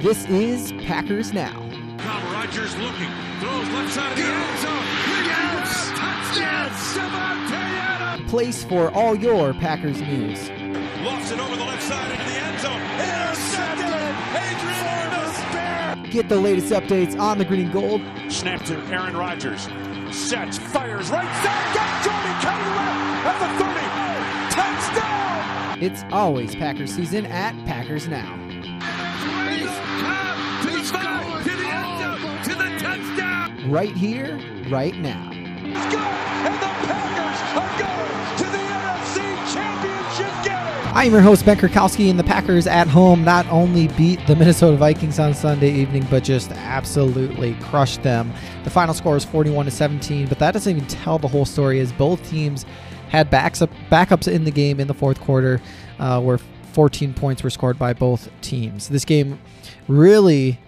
This is Packers Now. Now Rodgers looking, throws left side of the end zone. Yes! Touchdown! Davante Adams! Place for all your Packers news. Lofts it over the left side into the end zone. Intercepted! Adrian Amos! Get the latest updates on the green and gold. Snap to Aaron Rodgers. Sets, fires, right side. Got Jordan Kelly left at the 30. Touchdown! It's always Packers season at Packers Now. Right here, right now. I'm your host, Ben Kurkowski, and the Packers at home not only beat the Minnesota Vikings on Sunday evening, but just absolutely crushed them. The final score was 41 to 17, but that doesn't even tell the whole story, as both teams had backs up, backups in the game in the fourth quarter, uh, where 14 points were scored by both teams. This game really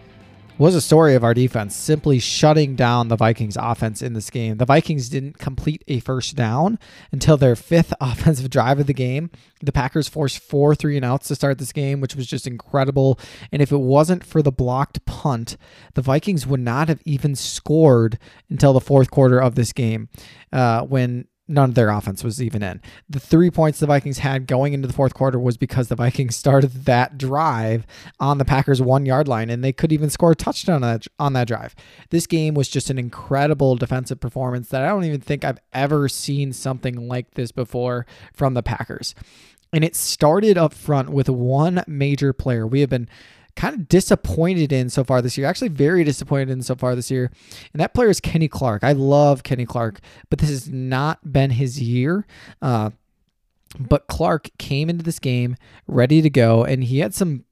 was a story of our defense simply shutting down the Vikings offense in this game. The Vikings didn't complete a first down until their fifth offensive drive of the game. The Packers forced four three and outs to start this game, which was just incredible. And if it wasn't for the blocked punt, the Vikings would not have even scored until the fourth quarter of this game uh, when none of their offense was even in. The three points the Vikings had going into the fourth quarter was because the Vikings started that drive on the Packers one yard line, and they could even score a touchdown on that, on that drive. This game was just an incredible defensive performance that I don't even think I've ever seen something like this before from the Packers. And it started up front with one major player. We have been kind of disappointed in so far this year. Actually, very disappointed in so far this year. And that player is Kenny Clark. I love Kenny Clark, but this has not been his year. Uh, but Clark came into this game ready to go, and he had some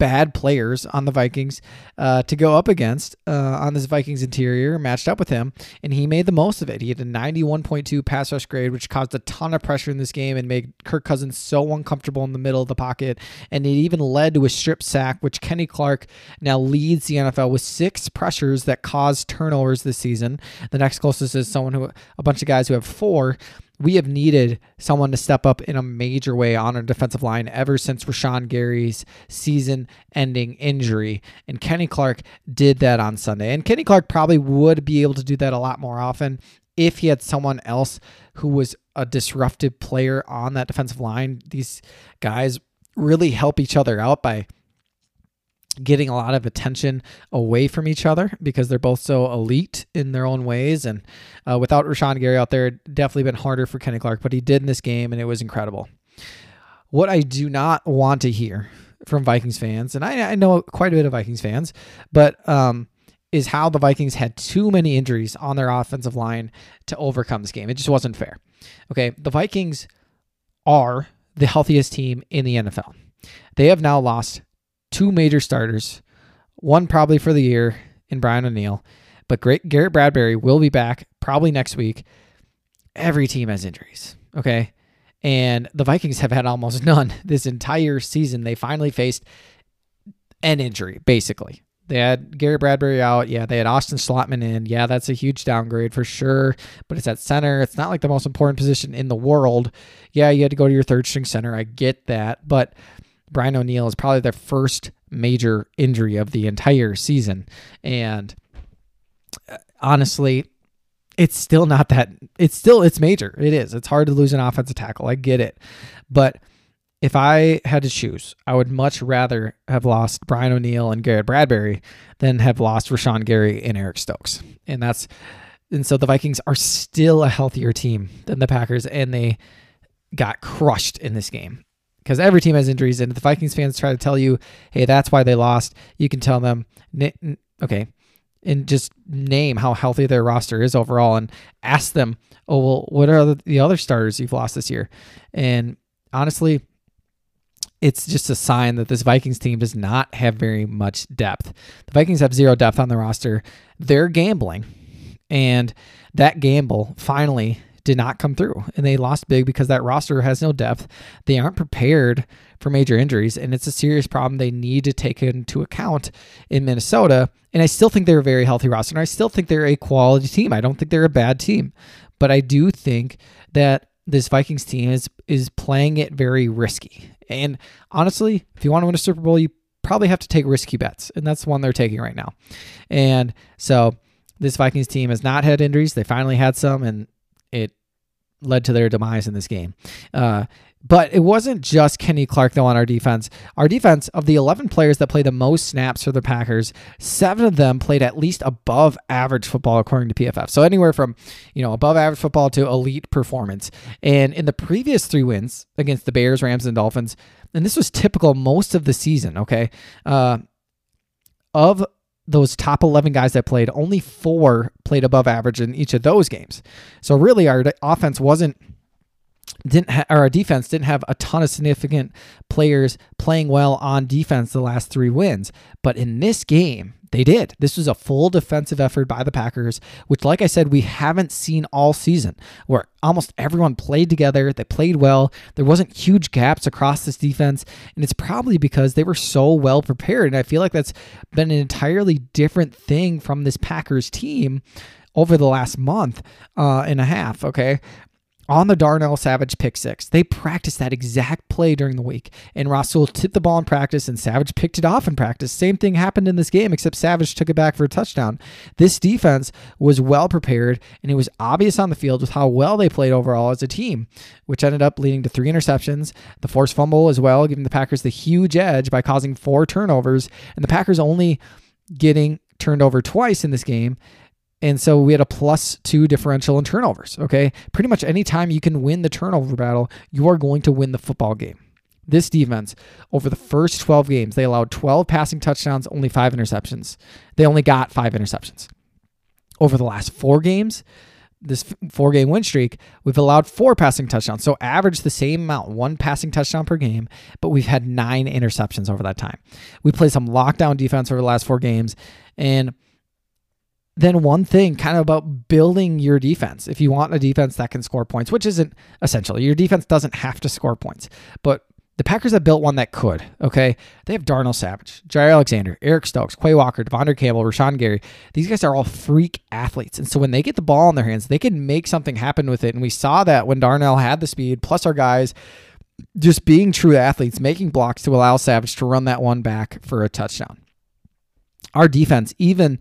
bad players on the Vikings uh, to go up against uh, on this Vikings interior, matched up with him, and he made the most of it. He had a 91.2 pass rush grade, which caused a ton of pressure in this game and made Kirk Cousins so uncomfortable in the middle of the pocket. And it even led to a strip sack, which Kenny Clark now leads the NFL with six pressures that caused turnovers this season. The next closest is someone who, a bunch of guys who have four we have needed someone to step up in a major way on our defensive line ever since Rashan Gary's season ending injury. And Kenny Clark did that on Sunday. And Kenny Clark probably would be able to do that a lot more often if he had someone else who was a disruptive player on that defensive line. These guys really help each other out by getting a lot of attention away from each other because they're both so elite in their own ways. And uh, without Rashan Gary out there, it definitely been harder for Kenny Clark, but he did in this game and it was incredible. What I do not want to hear from Vikings fans, and I, I know quite a bit of Vikings fans, but um, is how the Vikings had too many injuries on their offensive line to overcome this game. It just wasn't fair. Okay, the Vikings are the healthiest team in the NFL. They have now lost two major starters, one probably for the year in Brian O'Neill, but great Garrett Bradbury will be back probably next week. Every team has injuries, okay? And the Vikings have had almost none this entire season. They finally faced an injury, basically. They had Garrett Bradbury out. Yeah, they had Austin Schlottmann in. Yeah, that's a huge downgrade for sure. But it's at center. It's not like the most important position in the world. Yeah, you had to go to your third string center. I get that. But Brian O'Neill is probably their first major injury of the entire season. And uh, honestly, it's still not that it's still it's major. It is. It's hard to lose an offensive tackle. I get it. But if I had to choose, I would much rather have lost Brian O'Neill and Garrett Bradbury than have lost Rashan Gary and Eric Stokes. And that's and so the Vikings are still a healthier team than the Packers, and they got crushed in this game because every team has injuries. And if the Vikings fans try to tell you, hey, that's why they lost, you can tell them, okay, and just name how healthy their roster is overall and ask them, oh, well, what are the other starters you've lost this year? And honestly, it's just a sign that this Vikings team does not have very much depth. The Vikings have zero depth on the roster. They're gambling. And that gamble finally did not come through and they lost big because that roster has no depth. They aren't prepared for major injuries and it's a serious problem they need to take into account in Minnesota. And I still think they're a very healthy roster and I still think they're a quality team. I don't think they're a bad team, but I do think that this Vikings team is is playing it very risky. And honestly, if you want to win a Super Bowl, you probably have to take risky bets, and that's the one they're taking right now. And so this Vikings team has not had injuries. They finally had some, and it led to their demise in this game. Uh, but it wasn't just Kenny Clark, though, on our defense. Our defense, of the 11 players that played the most snaps for the Packers, seven of them played at least above average football, according to PFF. So anywhere from, you know, above average football to elite performance. And in the previous three wins against the Bears, Rams, and Dolphins, and this was typical most of the season, okay? Uh, of those top 11 guys that played, only four played above average in each of those games. So really, our offense wasn't didn't ha- or our defense didn't have a ton of significant players playing well on defense the last three wins, but in this game they did. This was a full defensive effort by the Packers, which, like I said, we haven't seen all season, where almost everyone played together. They played well. There wasn't huge gaps across this defense, and it's probably because they were so well prepared. And I feel like that's been an entirely different thing from this Packers team over the last month uh, and a half. Okay, on the Darnell Savage pick six. They practiced that exact play during the week, and Rasul tipped the ball in practice, and Savage picked it off in practice. Same thing happened in this game, except Savage took it back for a touchdown. This defense was well prepared, and it was obvious on the field with how well they played overall as a team, which ended up leading to three interceptions, the forced fumble as well, giving the Packers the huge edge by causing four turnovers, and the Packers only getting turned over twice in this game and so we had a plus two differential in turnovers. Okay. Pretty much any time you can win the turnover battle, you are going to win the football game. This defense, over the first 12 games, they allowed 12 passing touchdowns, only five interceptions. They only got five interceptions. Over the last four games, this four game win streak, we've allowed four passing touchdowns. So average the same amount, one passing touchdown per game, but we've had nine interceptions over that time. We played some lockdown defense over the last four games. And then one thing kind of about building your defense. If you want a defense that can score points, which isn't essential, your defense doesn't have to score points, but the Packers have built one that could. Okay, they have Darnell Savage, Jaire Alexander, Eric Stokes, Quay Walker, De'Vondre Campbell, Rashan Gary. These guys are all freak athletes, and so when they get the ball in their hands, they can make something happen with it. And we saw that when Darnell had the speed, plus our guys just being true athletes, making blocks to allow Savage to run that one back for a touchdown. Our defense, even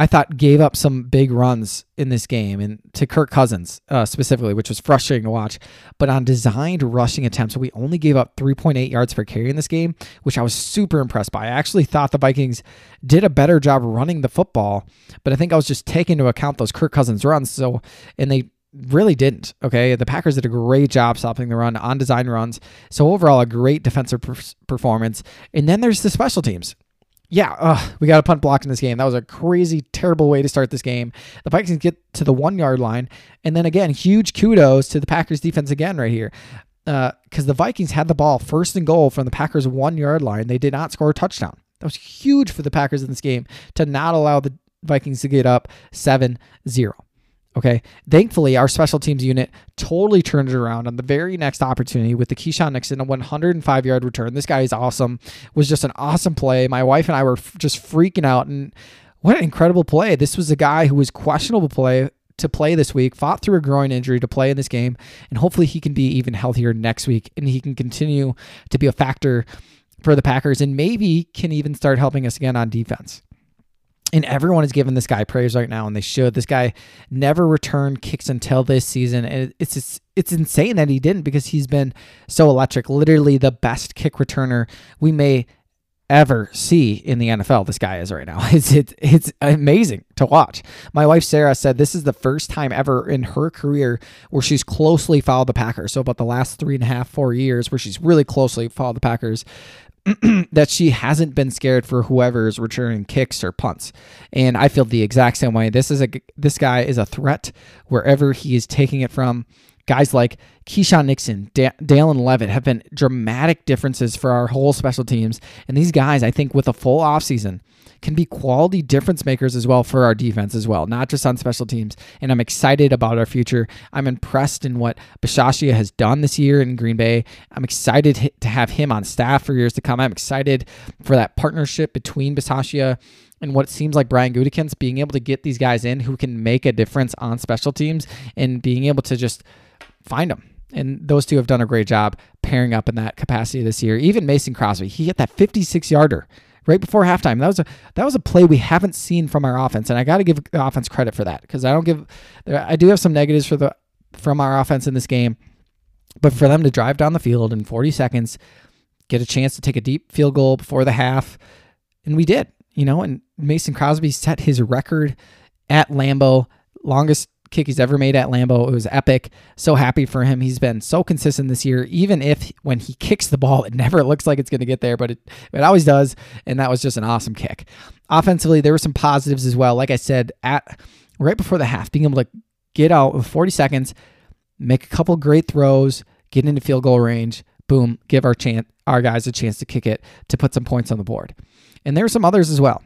I thought gave up some big runs in this game and to Kirk Cousins uh, specifically, which was frustrating to watch. But on designed rushing attempts, we only gave up 3.8 yards per carry in this game, which I was super impressed by. I actually thought the Vikings did a better job running the football, but I think I was just taking into account those Kirk Cousins runs. So, and they really didn't. Okay. The Packers did a great job stopping the run on design runs. So, overall, a great defensive performance. And then there's the special teams yeah, uh, we got a punt blocked in this game. That was a crazy, terrible way to start this game. The Vikings get to the one yard line. And then again, huge kudos to the Packers defense again right here. Because uh, the Vikings had the ball first and goal from the Packers one yard line. They did not score a touchdown. That was huge for the Packers in this game to not allow the Vikings to get up 7 0. Okay. Thankfully, our special teams unit totally turned it around on the very next opportunity with the Keisean Nixon, a 105 yard return. This guy is awesome. Was just an awesome play. My wife and I were just freaking out. And what an incredible play. This was a guy who was questionable play to play this week, fought through a groin injury to play in this game, and hopefully he can be even healthier next week and he can continue to be a factor for the Packers and maybe can even start helping us again on defense and everyone is giving this guy praise right now, and they should. This guy never returned kicks until this season, and it's it's, it's insane that he didn't because he's been so electric. Literally the best kick returner we may ever see in the NFL. This guy is right now. It's it's it's amazing to watch. My wife Sarah said this is the first time ever in her career where she's closely followed the Packers. So about the last three and a half, four years where she's really closely followed the Packers. that she hasn't been scared for whoever is returning kicks or punts. And I feel the exact same way. This is a this guy is a threat wherever he is taking it from. Guys like Keisean Nixon, da- Dallin Leavitt have been dramatic differences for our whole special teams. And these guys, I think, with a full offseason, can be quality difference makers as well for our defense as well, not just on special teams. And I'm excited about our future. I'm impressed in what Bisaccia has done this year in Green Bay. I'm excited to have him on staff for years to come. I'm excited for that partnership between Bisaccia and what seems like Brian Gutekunst being able to get these guys in who can make a difference on special teams and being able to just find them And those two have done a great job pairing up in that capacity this year. Even Mason Crosby, he hit that 56 yarder right before halftime. That was a that was a play we haven't seen from our offense, and I got to give the offense credit for that because I don't give I do have some negatives for the from our offense in this game, but for them to drive down the field in 40 seconds, get a chance to take a deep field goal before the half, and we did, you know. And Mason Crosby set his record at Lambeau, longest kick he's ever made at Lambeau. It was epic. So happy for him. He's been so consistent this year, even if when he kicks the ball, it never looks like it's going to get there, but it, it always does. And that was just an awesome kick. Offensively, there were some positives as well. Like I said, at right before the half, being able to get out with 40 seconds, make a couple great throws, get into field goal range, boom, give our chance our guys a chance to kick it to put some points on the board. And there are some others as well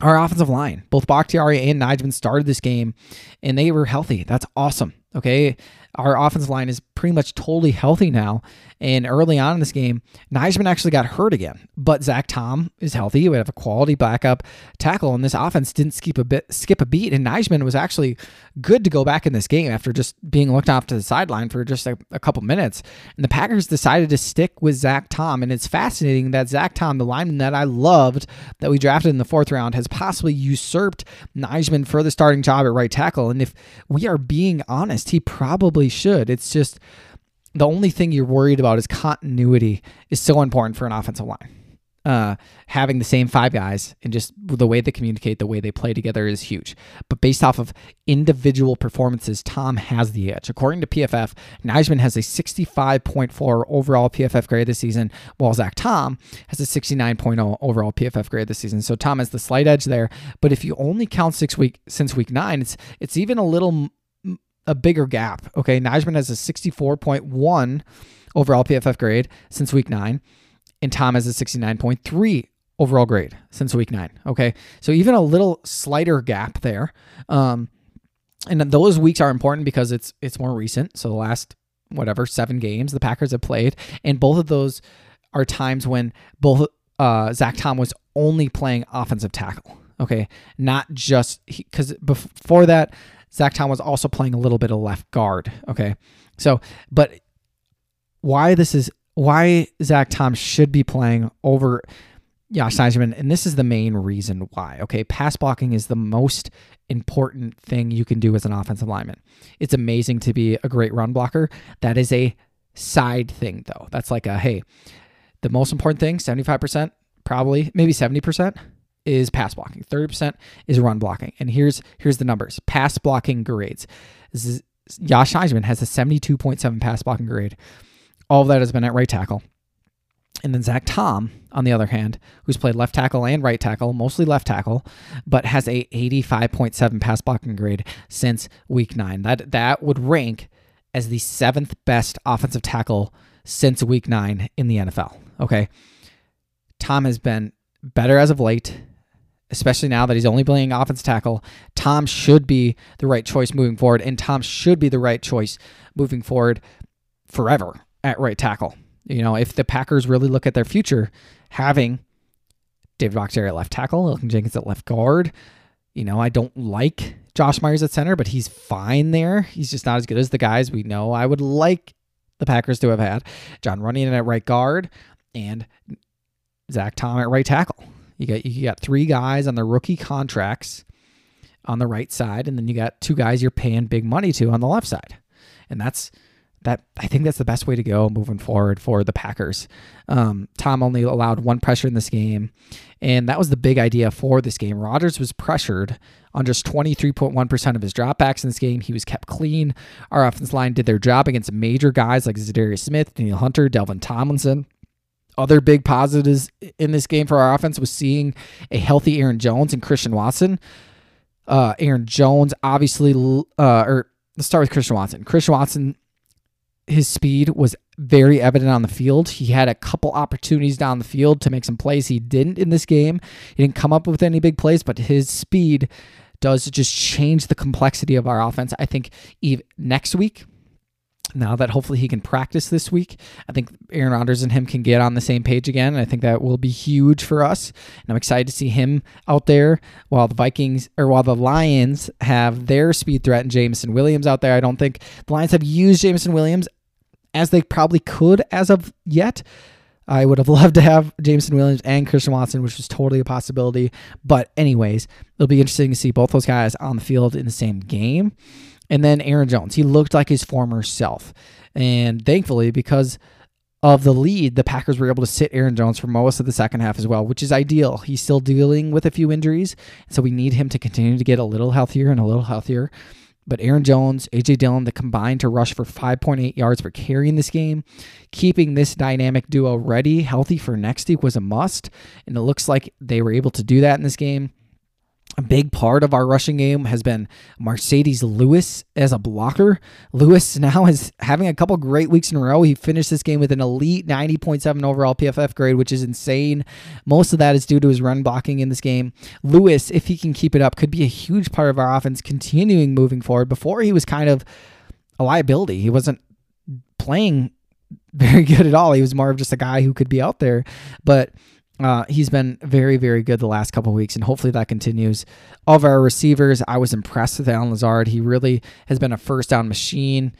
our offensive line, both Bakhtiari and Nijman started this game and they were healthy. That's awesome. Okay. Our offensive line is pretty much totally healthy now. And early on in this game, Nijman actually got hurt again, but Zach Tom is healthy. We have a quality backup tackle, and this offense didn't skip a bit, skip a beat. And Nijman was actually good to go back in this game after just being looked off to the sideline for just a, a couple minutes. And the Packers decided to stick with Zach Tom, and it's fascinating that Zach Tom, the lineman that I loved that we drafted in the fourth round, has possibly usurped Nijman for the starting job at right tackle. And if we are being honest, he probably should. It's just the only thing you're worried about is continuity is so important for an offensive line. Uh, having the same five guys and just the way they communicate, the way they play together is huge. But based off of individual performances, Tom has the edge. According to PFF, Nijman has a 65.4 overall PFF grade this season, while Zach Tom has a 69.0 overall PFF grade this season. So Tom has the slight edge there. But if you only count six week since week nine, it's it's even a little a bigger gap. Okay, Nijman has a 64.1 overall PFF grade since week nine, and Tom has a 69.3 overall grade since week nine. Okay, so even a little slighter gap there. Um, and those weeks are important because it's it's more recent. So the last whatever seven games the Packers have played, and both of those are times when both uh, Zach Tom was only playing offensive tackle. Okay, not just because before that Zach Tom was also playing a little bit of left guard. Okay. So, but why this is why Zach Tom should be playing over Josh Nijman, and this is the main reason why. Okay. Pass blocking is the most important thing you can do as an offensive lineman. It's amazing to be a great run blocker. That is a side thing, though. That's like a hey, the most important thing, 75%, probably, maybe 70% is pass blocking. 30% is run blocking. And here's here's the numbers. Pass blocking grades. Josh Nijman has a 72.7 pass blocking grade. All of that has been at right tackle. And then Zach Tom, on the other hand, who's played left tackle and right tackle, mostly left tackle, but has a 85.7 pass blocking grade since week nine. That that would rank as the seventh best offensive tackle since week nine in the NFL. Okay. Tom has been better as of late especially now that he's only playing offense tackle. Tom should be the right choice moving forward, and Tom should be the right choice moving forward forever at right tackle. You know, if the Packers really look at their future, having David Bakhtiari at left tackle, Elgton Jenkins at left guard. You know, I don't like Josh Myers at center, but he's fine there. He's just not as good as the guys we know I would like the Packers to have had. Jon Runyan at right guard and Zach Tom at right tackle. You got you got three guys on the rookie contracts on the right side, and then you got two guys you're paying big money to on the left side, and that's that. I think that's the best way to go moving forward for the Packers. Um, Tom only allowed one pressure in this game, and that was the big idea for this game. Rodgers was pressured on just 23.1% of his dropbacks in this game. He was kept clean. Our offense line did their job against major guys like Za'Darius Smith, Danielle Hunter, Dalvin Tomlinson other big positives in this game for our offense was seeing a healthy Aaron Jones and Christian Watson. Uh, Aaron Jones, obviously, uh, or let's start with Christian Watson. Christian Watson, his speed was very evident on the field. He had a couple opportunities down the field to make some plays. He didn't in this game. He didn't come up with any big plays, but his speed does just change the complexity of our offense. I think even next week now that hopefully he can practice this week. I think Aaron Rodgers and him can get on the same page again. I think that will be huge for us. And I'm excited to see him out there while the Vikings or while the Lions have their speed threat and Jameson Williams out there. I don't think the Lions have used Jameson Williams as they probably could as of yet. I would have loved to have Jameson Williams and Christian Watson, which was totally a possibility. But, anyways, it'll be interesting to see both those guys on the field in the same game. And then Aaron Jones, he looked like his former self. And thankfully, because of the lead, the Packers were able to sit Aaron Jones for most of the second half as well, which is ideal. He's still dealing with a few injuries, so we need him to continue to get a little healthier and a little healthier. But Aaron Jones, AJ Dillon, the combined to rush for 5.8 yards per carry in this game. Keeping this dynamic duo ready, healthy for next week was a must. And it looks like they were able to do that in this game a big part of our rushing game has been Marcedes Lewis as a blocker. Lewis now is having a couple great weeks in a row. He finished this game with an elite 90.7 overall PFF grade, which is insane. Most of that is due to his run blocking in this game. Lewis, if he can keep it up, could be a huge part of our offense continuing moving forward. Before he was kind of a liability. He wasn't playing very good at all. He was more of just a guy who could be out there. But uh, he's been very, very good the last couple weeks, and hopefully that continues. Of our receivers, I was impressed with Allen Lazard. He really has been a first down machine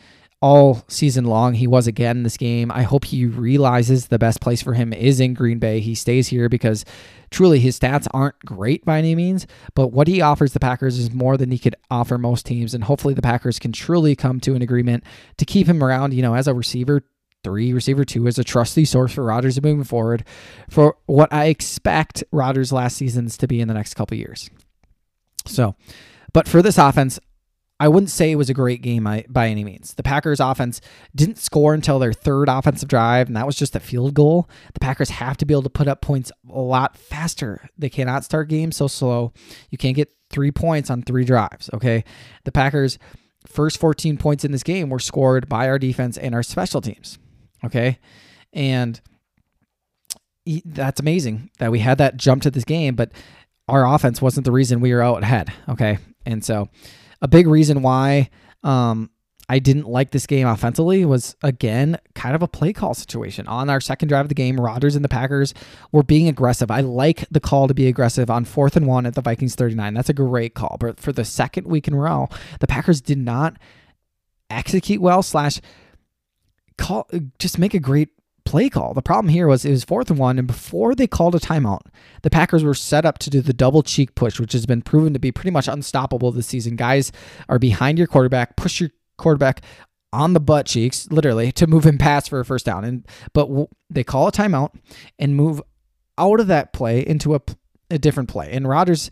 all season long. He was again in this game. I hope he realizes the best place for him is in Green Bay. He stays here because truly his stats aren't great by any means, but what he offers the Packers is more than he could offer most teams. And hopefully the Packers can truly come to an agreement to keep him around, you know, as a receiver three, receiver two is a trusty source for Rodgers moving forward for what I expect Rodgers' last seasons to be in the next couple years. So, but for this offense, I wouldn't say it was a great game by any means. The Packers offense didn't score until their third offensive drive, and that was just a field goal. The Packers have to be able to put up points a lot faster. They cannot start games so slow. You can't get three points on three drives, okay? The Packers' first 14 points in this game were scored by our defense and our special teams. Okay. And that's amazing that we had that jump to this game, but our offense wasn't the reason we were out ahead. Okay. And so a big reason why um, I didn't like this game offensively was again kind of a play call situation. On our second drive of the game, Rodgers and the Packers were being aggressive. I like the call to be aggressive on fourth and one at the Vikings 39. That's a great call. But for the second week in a row, the Packers did not execute well slash call just make a great play call. The problem here was it was fourth and one, and before they called a timeout, the Packers were set up to do the double cheek push, which has been proven to be pretty much unstoppable this season. Guys are behind your quarterback, push your quarterback on the butt cheeks, literally, to move him past for a first down. And but w- they call a timeout and move out of that play into a, a different play. And Rodgers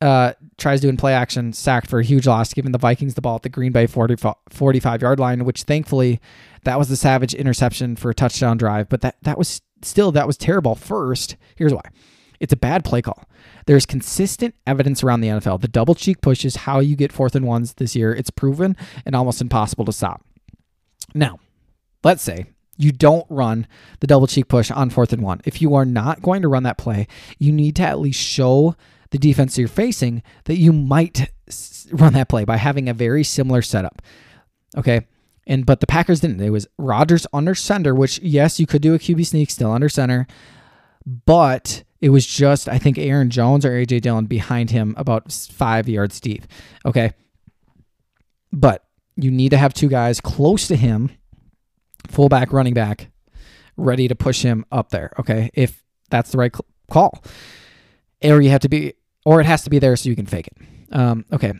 uh, tries doing play action, sacked for a huge loss, giving the Vikings the ball at the Green Bay 40, 45 yard line, which thankfully that was the savage interception for a touchdown drive. But that, that was still, that was terrible. First, here's why it's a bad play call. There's consistent evidence around the NFL. The double cheek push is how you get fourth and ones this year. It's proven and almost impossible to stop. Now, let's say you don't run the double cheek push on fourth and one. If you are not going to run that play, you need to at least show the defense you're facing that you might run that play by having a very similar setup. Okay. And but the Packers didn't. It was Rodgers under center, which yes, you could do a QB sneak still under center, but it was just I think Aaron Jones or AJ Dillon behind him about five yards deep. Okay. But you need to have two guys close to him, fullback, running back, ready to push him up there. Okay. If that's the right call. Or you have to be or it has to be there so you can fake it. Um, okay,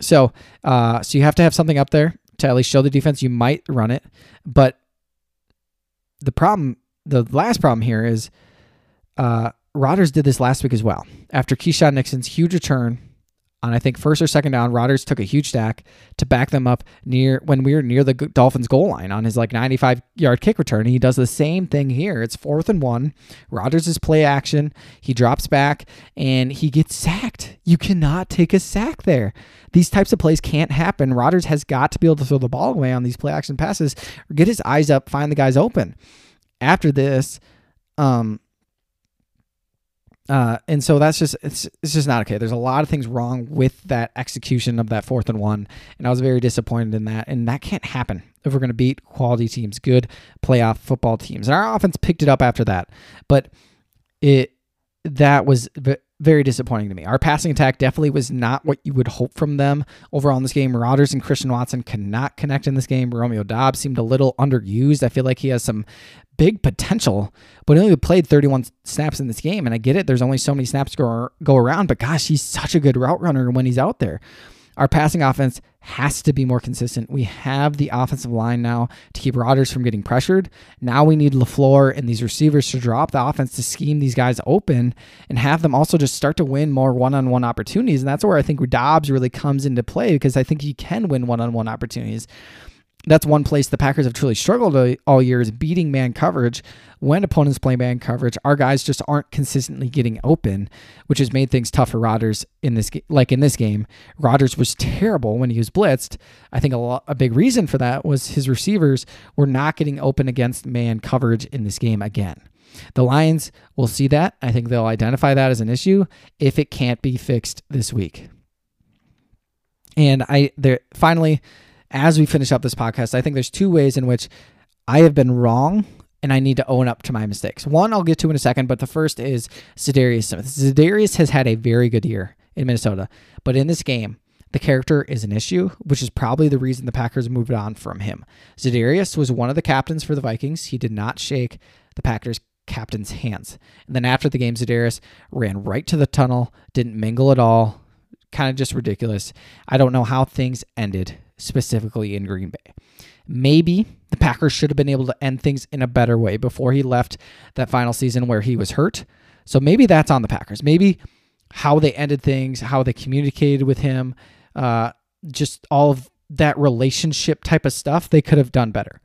so uh, so you have to have something up there to at least show the defense you might run it. But the problem, the last problem here is, uh, Rodgers did this last week as well. After Keisean Nixon's huge return on I think first or second down, Rodgers took a huge stack to back them up near when we were near the Dolphins goal line on his like 95 yard kick return. he does the same thing here. It's fourth and one. Rodgers is play action. He drops back and he gets sacked. You cannot take a sack there. These types of plays can't happen. Rodgers has got to be able to throw the ball away on these play action passes or get his eyes up, find the guys open. After this, um, uh, and so that's just it's it's just not okay. There's a lot of things wrong with that execution of that fourth and one, and I was very disappointed in that. And that can't happen if we're going to beat quality teams, good playoff football teams. And our offense picked it up after that, but it that was very disappointing to me. Our passing attack definitely was not what you would hope from them overall in this game. Rodgers and Christian Watson cannot connect in this game. Romeo Doubs seemed a little underused. I feel like he has some big potential, but he only played 31 snaps in this game. And I get it, there's only so many snaps go, go around, but gosh, he's such a good route runner when he's out there. Our passing offense has to be more consistent. We have the offensive line now to keep Rodgers from getting pressured. Now we need LaFleur and these receivers to drop the offense to scheme these guys open and have them also just start to win more one on one opportunities. And that's where I think Doubs really comes into play because I think he can win one on one opportunities that's one place the Packers have truly struggled all year is beating man coverage. When opponents play man coverage, our guys just aren't consistently getting open, which has made things tough for Rodgers in this like in this game. Rodgers was terrible when he was blitzed. I think a, lot, a big reason for that was his receivers were not getting open against man coverage in this game again. The Lions will see that. I think they'll identify that as an issue if it can't be fixed this week. And I there finally as we finish up this podcast, I think there's two ways in which I have been wrong and I need to own up to my mistakes. One I'll get to in a second, but the first is Za'Darius Smith. Za'Darius has had a very good year in Minnesota, but in this game, the character is an issue, which is probably the reason the Packers moved on from him. Za'Darius was one of the captains for the Vikings. He did not shake the Packers captain's hands. And then after the game, Za'Darius ran right to the tunnel, didn't mingle at all, kind of just ridiculous. I don't know how things ended specifically in Green Bay. Maybe the Packers should have been able to end things in a better way before he left that final season where he was hurt. So maybe that's on the Packers. Maybe how they ended things, how they communicated with him, uh, just all of that relationship type of stuff, they could have done better.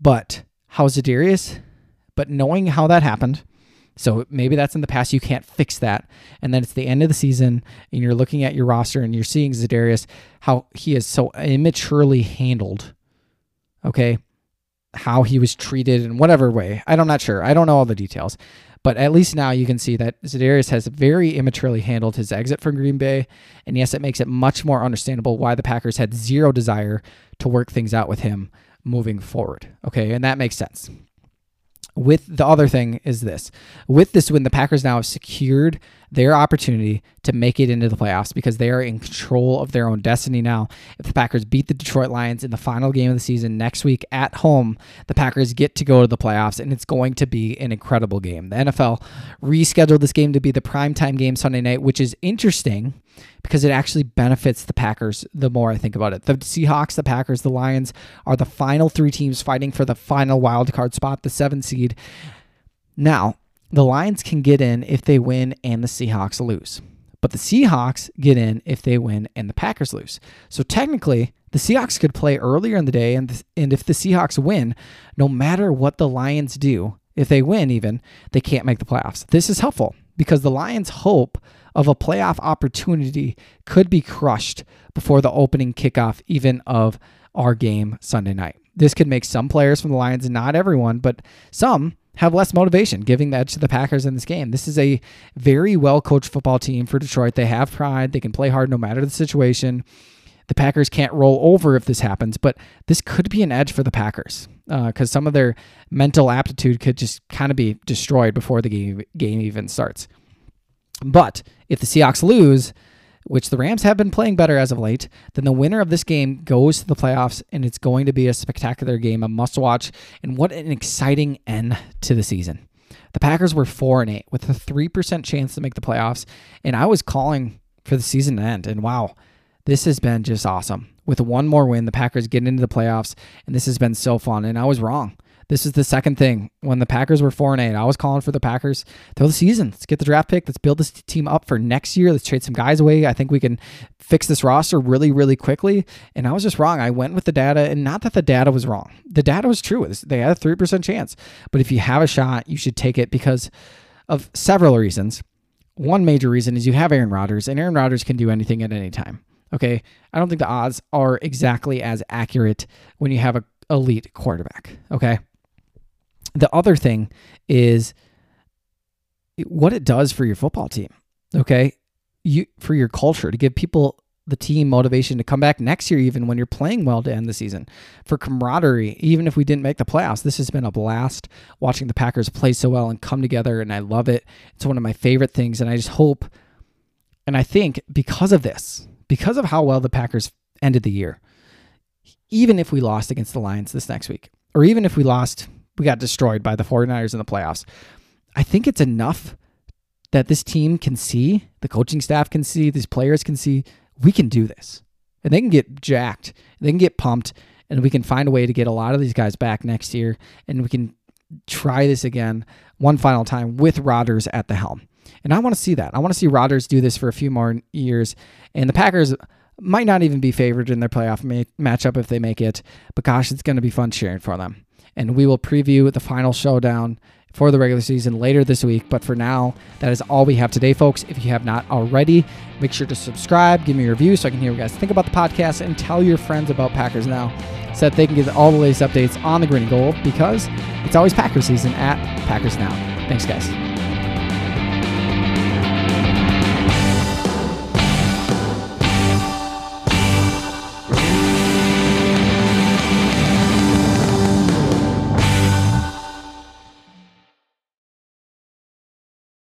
But how's Za'Darius? But knowing how that happened, so maybe that's in the past. You can't fix that. And then it's the end of the season, and you're looking at your roster and you're seeing Za'Darius, how he is so immaturely handled. Okay. How he was treated in whatever way. I'm not sure. I don't know all the details. But at least now you can see that Za'Darius has very immaturely handled his exit from Green Bay. And yes, it makes it much more understandable why the Packers had zero desire to work things out with him moving forward. Okay. And that makes sense with the other thing is this. With this win the packers now have secured their opportunity to make it into the playoffs because they are in control of their own destiny now if the packers beat the detroit lions in the final game of the season next week at home the packers get to go to the playoffs and it's going to be an incredible game the nfl rescheduled this game to be the primetime game sunday night which is interesting because it actually benefits the Packers the more I think about it. The Seahawks, the Packers, the Lions are the final three teams fighting for the final wild card spot, the seven seed. Now, the Lions can get in if they win and the Seahawks lose. But the Seahawks get in if they win and the Packers lose. So technically, the Seahawks could play earlier in the day, and, and if the Seahawks win, no matter what the Lions do, if they win even, they can't make the playoffs. This is helpful because the Lions hope of a playoff opportunity could be crushed before the opening kickoff, even of our game Sunday night. This could make some players from the Lions, not everyone, but some, have less motivation, giving the edge to the Packers in this game. This is a very well coached football team for Detroit. They have pride, they can play hard no matter the situation. The Packers can't roll over if this happens, but this could be an edge for the Packers because uh, some of their mental aptitude could just kind of be destroyed before the game, game even starts. But if the Seahawks lose, which the Rams have been playing better as of late, then the winner of this game goes to the playoffs, and it's going to be a spectacular game, a must watch, and what an exciting end to the season. The Packers were 4 and 8 with a 3% chance to make the playoffs, and I was calling for the season to end. And wow, this has been just awesome. With one more win, the Packers get into the playoffs, and this has been so fun. And I was wrong. This is the second thing. When the Packers were four and eight, I was calling for the Packers throw the season. Let's get the draft pick. Let's build this team up for next year. Let's trade some guys away. I think we can fix this roster really, really quickly. And I was just wrong. I went with the data, and not that the data was wrong. The data was true. They had a three percent chance. But if you have a shot, you should take it because of several reasons. One major reason is you have Aaron Rodgers, and Aaron Rodgers can do anything at any time. Okay. I don't think the odds are exactly as accurate when you have a elite quarterback. Okay. The other thing is what it does for your football team. Okay. You for your culture to give people the team motivation to come back next year, even when you're playing well to end the season. For camaraderie, even if we didn't make the playoffs, this has been a blast watching the Packers play so well and come together, and I love it. It's one of my favorite things, and I just hope And I think because of this, because of how well the Packers ended the year, even if we lost against the Lions this next week, or even if we lost, we got destroyed by the 49ers in the playoffs, I think it's enough that this team can see, the coaching staff can see, these players can see, we can do this. And they can get jacked, they can get pumped, and we can find a way to get a lot of these guys back next year, and we can try this again one final time with Rodgers at the helm. And I want to see that. I want to see Rodgers do this for a few more years. And the Packers might not even be favored in their playoff ma- matchup if they make it, but gosh, it's going to be fun cheering for them. And we will preview the final showdown for the regular season later this week. But for now, that is all we have today, folks. If you have not already, make sure to subscribe, give me a review so I can hear what you guys think about the podcast, and tell your friends about Packers Now so that they can get all the latest updates on the green and gold because it's always Packers season at Packers Now. Thanks, guys.